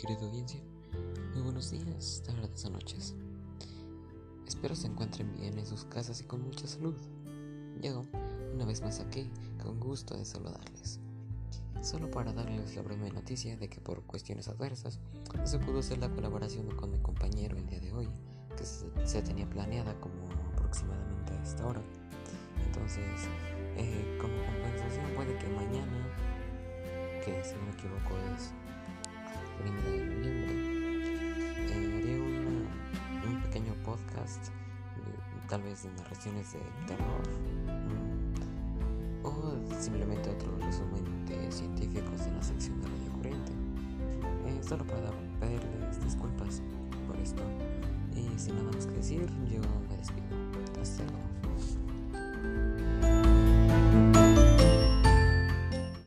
querida audiencia. Muy buenos días, tardes o noches. Espero se encuentren bien en sus casas y con mucha salud. Llego una vez más aquí, con gusto de saludarles. Solo para darles la breve noticia de que por cuestiones adversas no se pudo hacer la colaboración con mi compañero el día de hoy, que se tenía planeada como aproximadamente a esta hora. Entonces, eh, como compensación puede que mañana, que si no me equivoco es tal vez de narraciones de terror, mm, o simplemente otro resumen de científicos en la sección de Radio Corriente. Eh, solo para pedirles disculpas por esto. Y sin nada más que decir, yo me despido. Hasta luego.